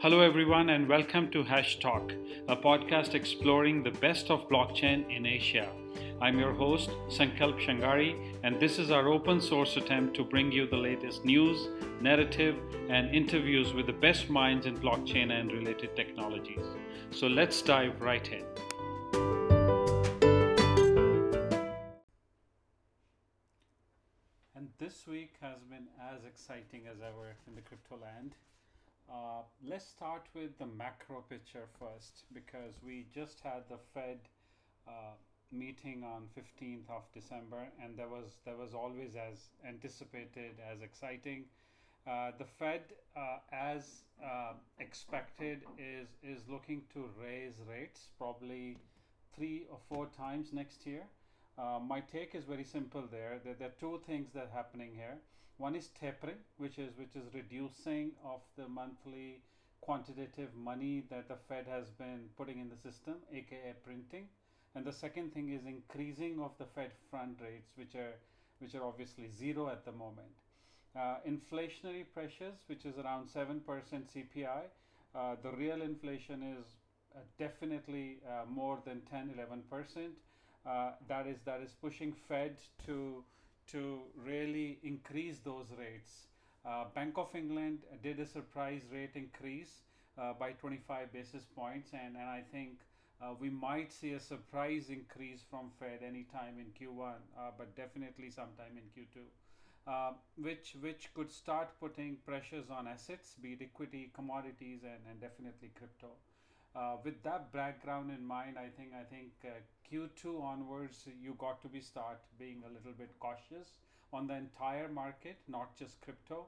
Hello, everyone, and welcome to Hash Talk, a podcast exploring the best of blockchain in Asia. I'm your host, Sankalp Shangari, and this is our open source attempt to bring you the latest news, narrative, and interviews with the best minds in blockchain and related technologies. So let's dive right in. And this week has been as exciting as ever in the crypto land. Uh, let's start with the macro picture first because we just had the Fed uh, meeting on 15th of December and there was there was always as anticipated as exciting. Uh, the Fed, uh, as uh, expected, is is looking to raise rates probably three or four times next year. Uh, my take is very simple there. There, there are two things that are happening here. One is tapering, which is which is reducing of the monthly quantitative money that the Fed has been putting in the system, aka printing. And the second thing is increasing of the Fed fund rates, which are which are obviously zero at the moment. Uh, inflationary pressures, which is around seven percent CPI. Uh, the real inflation is uh, definitely uh, more than 10 11 percent uh, that is that is pushing fed to to really increase those rates. Uh, Bank of England did a surprise rate increase uh, by 25 basis points, and, and I think uh, we might see a surprise increase from Fed anytime in Q1, uh, but definitely sometime in Q2. Uh, which which could start putting pressures on assets, be it equity, commodities, and, and definitely crypto. Uh, with that background in mind, I think I think uh, Q2 onwards, you got to be start being a little bit cautious on the entire market, not just crypto.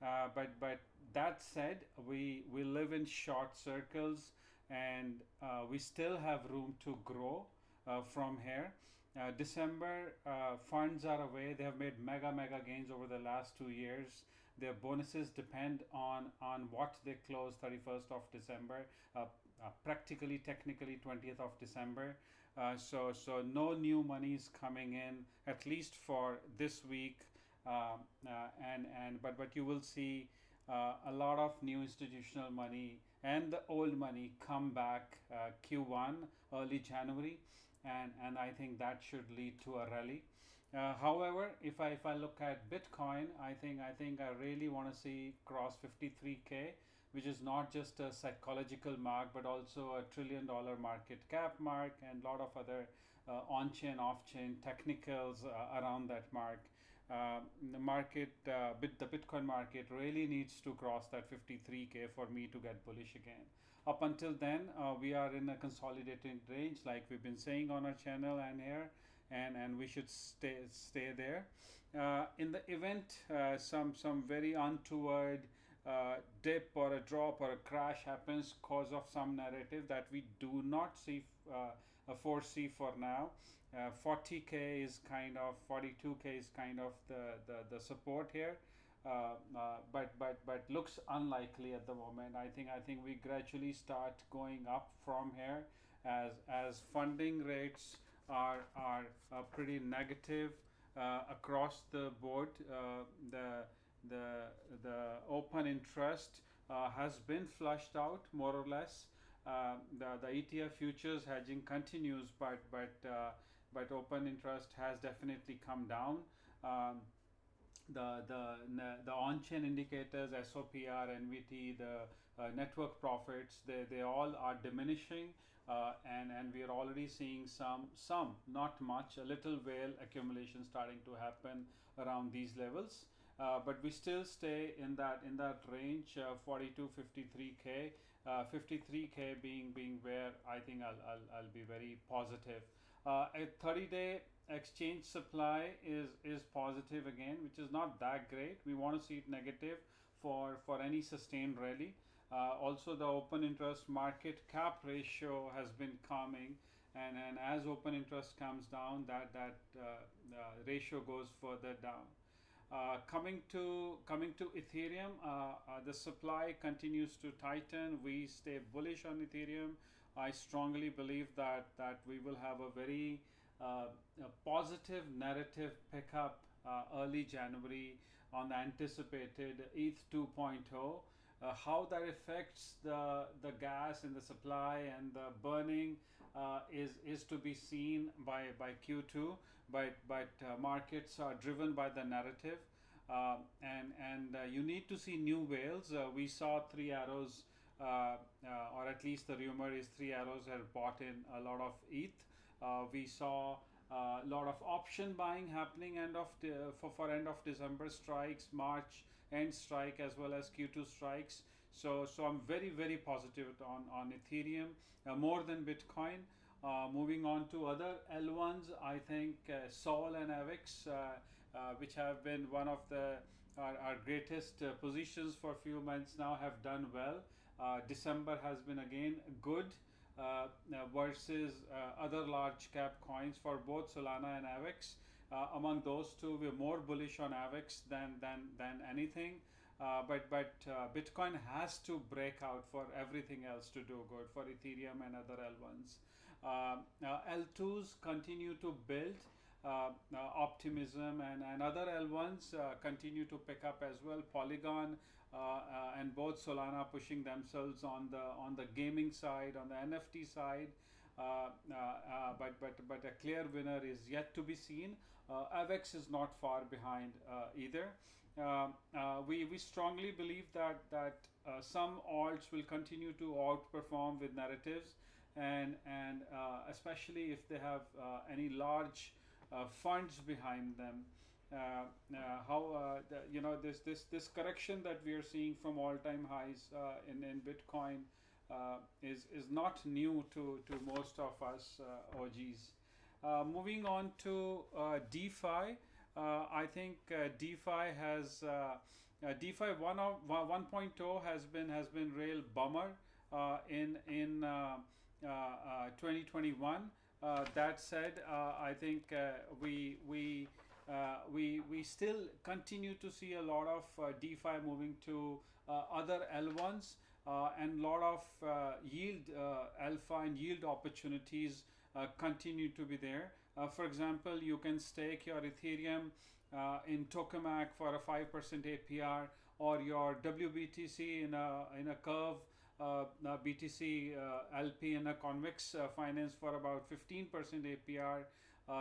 Uh, but but that said, we we live in short circles, and uh, we still have room to grow uh, from here. Uh, December funds are away. They have made mega mega gains over the last two years. Their bonuses depend on on what they close 31st of December uh, practically technically 20th of December. Uh, so so no new money is coming in at least for this week. Uh, and and but but you will see a lot of new institutional money and the old money come back Q1 early January, and and I think that should lead to a rally. Uh, however, if I if I look at Bitcoin, I think I think I really want to see cross 53k which is not just a psychological mark but also a trillion dollar market cap mark and a lot of other uh, on chain, off chain technicals uh, around that mark. Uh, the market, uh, bit, the Bitcoin market really needs to cross that 53k for me to get bullish again. Up until then, uh, we are in a consolidating range, like we've been saying on our channel and here, and and we should stay stay there. Uh, in the event, some some very untoward uh, dip or a drop or a crash happens cause of some narrative that we do not see uh, foresee for now. Uh, 40k is kind of 42k is kind of the, the, the support here. Uh, uh, but but but looks unlikely at the moment. I think I think we gradually start going up from here as as funding rates are are uh, pretty negative across the board. the the the open interest uh, has been flushed out more or less. Uh, the the ETF futures hedging continues, but but uh, but open interest has definitely come down. Um, the the the on-chain indicators, SOPR, NVT, the uh, network profits, they, they all are diminishing, uh, and and we are already seeing some some not much, a little whale accumulation starting to happen around these levels. Uh, but we still stay in that in that range uh, 42 53k uh, 53k being being where I think I'll, I'll, I'll be very positive. Uh, a 30 day exchange supply is is positive again which is not that great. We want to see it negative for for any sustained rally. Uh, also the open interest market cap ratio has been coming and and as open interest comes down that that ratio goes further down uh, coming to coming to Ethereum, uh, uh, the supply continues to tighten. We stay bullish on Ethereum. I strongly believe that that we will have a very uh, a positive narrative pickup early January on the anticipated ETH 2.0. uh, how that affects the the gas and the supply and the burning uh, is is to be seen by by Q2. But but uh, markets are driven by the narrative, uh, and and uh, you need to see new whales. Uh, we saw Three Arrows, or at least the rumor is Three Arrows have bought in a lot of ETH. we saw a lot of option buying happening end of de- for for end of December strikes, March end strike as well as Q2 strikes. So so I'm very very positive on on Ethereum uh, more than Bitcoin. Uh, moving on to other L1s, I think uh, Sol and Avax, uh, uh, which have been one of the our, our greatest uh, positions for a few months now, have done well. December has been again good. Uh, versus uh, other large cap coins for both Solana and Avax. Uh, among those two, we're more bullish on Avax than than than anything. but but Bitcoin has to break out for everything else to do good for Ethereum and other L1s. L2s continue to build. Uh, uh, optimism and, and other L1s uh, continue to pick up as well. Polygon and both Solana pushing themselves on the on the gaming side, on the NFT side. But but but a clear winner is yet to be seen. Avax is not far behind either. Uh, uh, we, we strongly believe that that uh, some alts will continue to outperform with narratives and and especially if they have any large uh, funds behind them. Uh, uh, how the, you know this this this correction that we are seeing from all-time highs in in Bitcoin Uh, is is not new to to most of us uh, OGs. Uh, moving on to DeFi, I think DeFi has DeFi 1 of 1.0 has been has been real bummer in in 2021. Uh, that said, uh, I think uh, we we we we still continue to see a lot of uh, DeFi moving to uh, other L1s and a lot of yield alpha and yield opportunities continue to be there. for example, you can stake your Ethereum in Tokamak for a 5% APR or your WBTC in a in a curve uh, BTC uh, LP and a convex uh, finance for about 15% APR.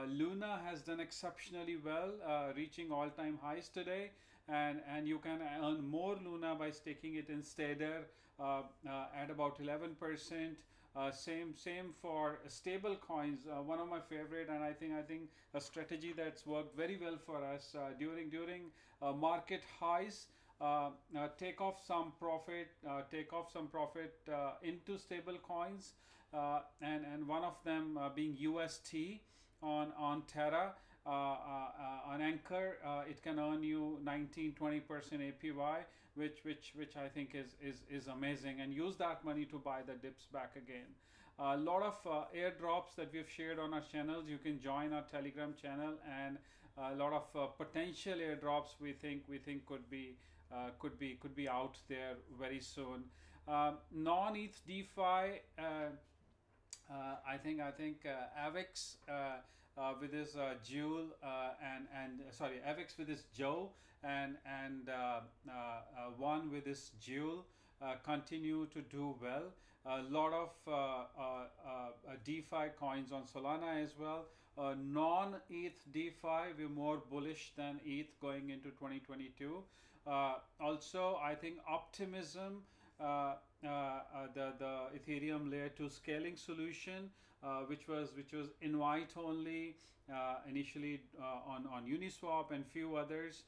Luna has done exceptionally well, reaching all-time highs today, and and you can earn more Luna by staking it in Stader at about 11%. Uh, same same for stable coins uh, one of my favorite. And i think i think a strategy that's worked very well for us uh, during during market highs uh, uh, take off some profit, uh, take off some profit into stable coins, and and one of them being UST on on Terra. Uh, uh, on Anchor, uh, it can earn you 19 20% APY, which which which I think is is is amazing, and use that money to buy the dips back again. A lot of airdrops that we've shared on our channels. You can join our Telegram channel, and a lot of potential airdrops we think we think could be uh, could be could be out there very soon. Um, non-ETH DeFi, uh, uh, I think I think uh, Avax uh, uh, with his Jewel and and sorry Avax with his Joe and and one with his Jewel continue to do well. A lot of uh, uh, uh, DeFi coins on Solana as well. non ETH DeFi, we're more bullish than ETH going into 2022. Uh, also, I think optimism, uh, uh, the the Ethereum layer two scaling solution, which was which was invite only initially on on Uniswap and few others,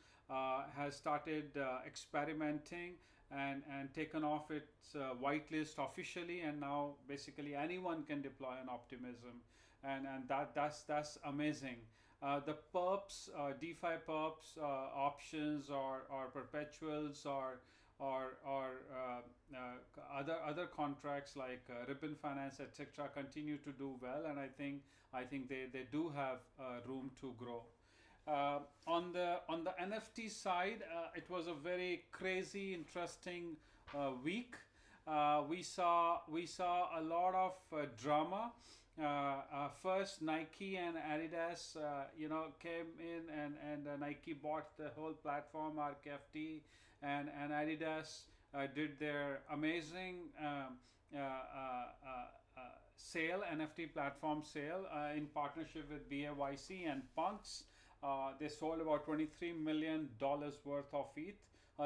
has started experimenting and and taken off its uh, whitelist officially. And now basically anyone can deploy an optimism. And and that that's that's amazing. Uh, the perps, uh, DeFi perps uh, options or, or perpetuals or or, or uh, uh, other other contracts like Ribbon Finance, etc., continue to do well, and I think I think they, they do have room to grow. on the on the NFT side, it was a very crazy, interesting week. we saw we saw a lot of drama uh, uh, first Nike and Adidas, uh, you know, came in and and Nike bought the whole platform, RTFKT, and and Adidas uh, did their amazing um, uh, uh, sale, NFT platform sale in partnership with BAYC and Punks. they sold about $23 million worth of ETH.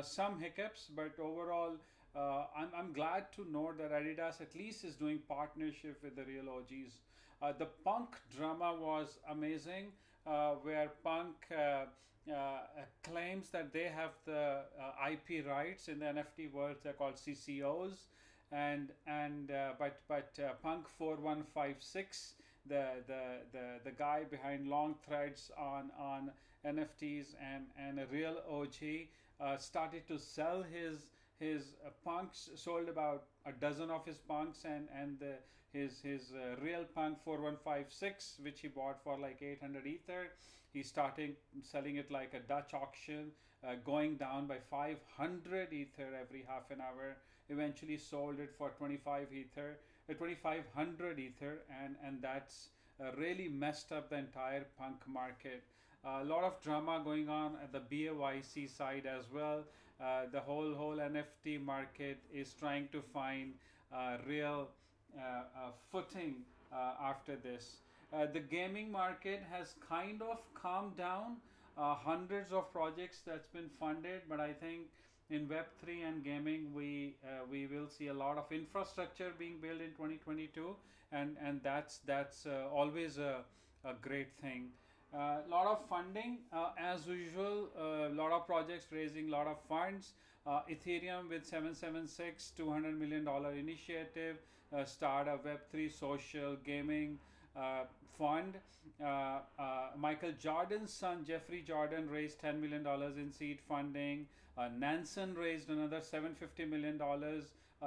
some hiccups, but overall, uh, I'm, I'm glad to know that Adidas at least is doing partnership with the real OGs. Uh, the punk drama was amazing, uh, where punk uh, uh, claims that they have the uh, IP rights in the NFT world. They're called CCOs, and and but but Punk four one five six, the the the the guy behind Long Threads on on NFTs and and a real OG started to sell his his uh, punks sold about a dozen of his punks and and the, his his uh, real punk 4156 which he bought for like 800 ether. He's starting selling it like a dutch auction uh, going down by 500 ether every half an hour. Eventually sold it for 25 ether uh, 2500 ether and and that's uh, really messed up the entire punk market. A lot of drama going on at the BAYC side as well. Uh, the whole whole NFT market is trying to find uh, real footing after this. the gaming market has kind of calmed down. hundreds of projects that's been funded, but I think in Web3 and gaming, we uh, we will see a lot of infrastructure being built in 2022, and and that's that's uh, always a, a great thing. A uh, lot of funding uh, as usual a uh, lot of projects raising a lot of funds uh, ethereum with 776 200 million dollar initiative uh, Uh, start a web3 social gaming uh, fund. Uh, uh, Michael jordan's son jeffrey jordan raised 10 million dollars in seed funding. Nansen raised another 750 million dollars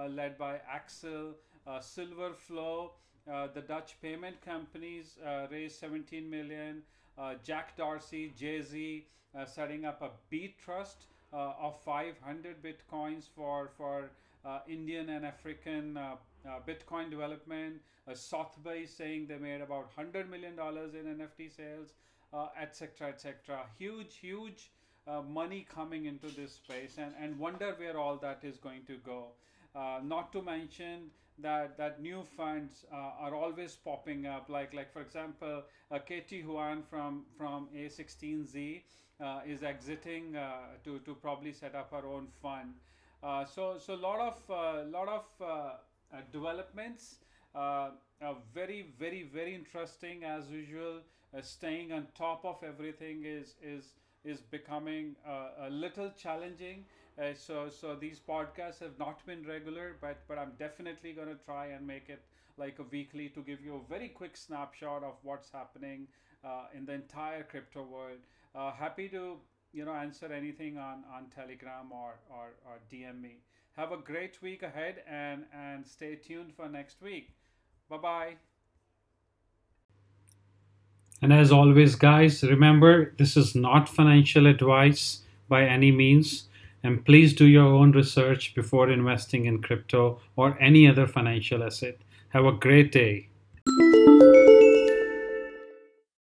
led by Accel silverflow. The dutch payment companies raised 17 million. Uh, Jack Dorsey, Jay Z, uh, setting up a beat trust uh, of 500 bitcoins for for Indian and African Bitcoin development. Uh, Sotheby saying they made about 100 million dollars in NFT sales, etc., etc. Huge, huge. Uh, money coming into this space and, and wonder where all that is going to go. Uh, not to mention that that new funds uh, are always popping up. Like like for example, uh, Katie Haun from from A16Z uh, is exiting uh, to to probably set up her own fund. Uh, so so a lot of uh, lot of developments. Are very very very interesting as usual. staying on top of everything is is is becoming a little challenging. Uh, so so these podcasts have not been regular, but but I'm definitely going to try and make it like a weekly to give you a very quick snapshot of what's happening uh, in the entire crypto world. Uh, happy to you know answer anything on on Telegram or, or or DM me. Have a great week ahead and and stay tuned for next week. Bye bye. And as always, guys, remember this is not financial advice by any means and please do your own research before investing in crypto or any other financial asset. Have a great day.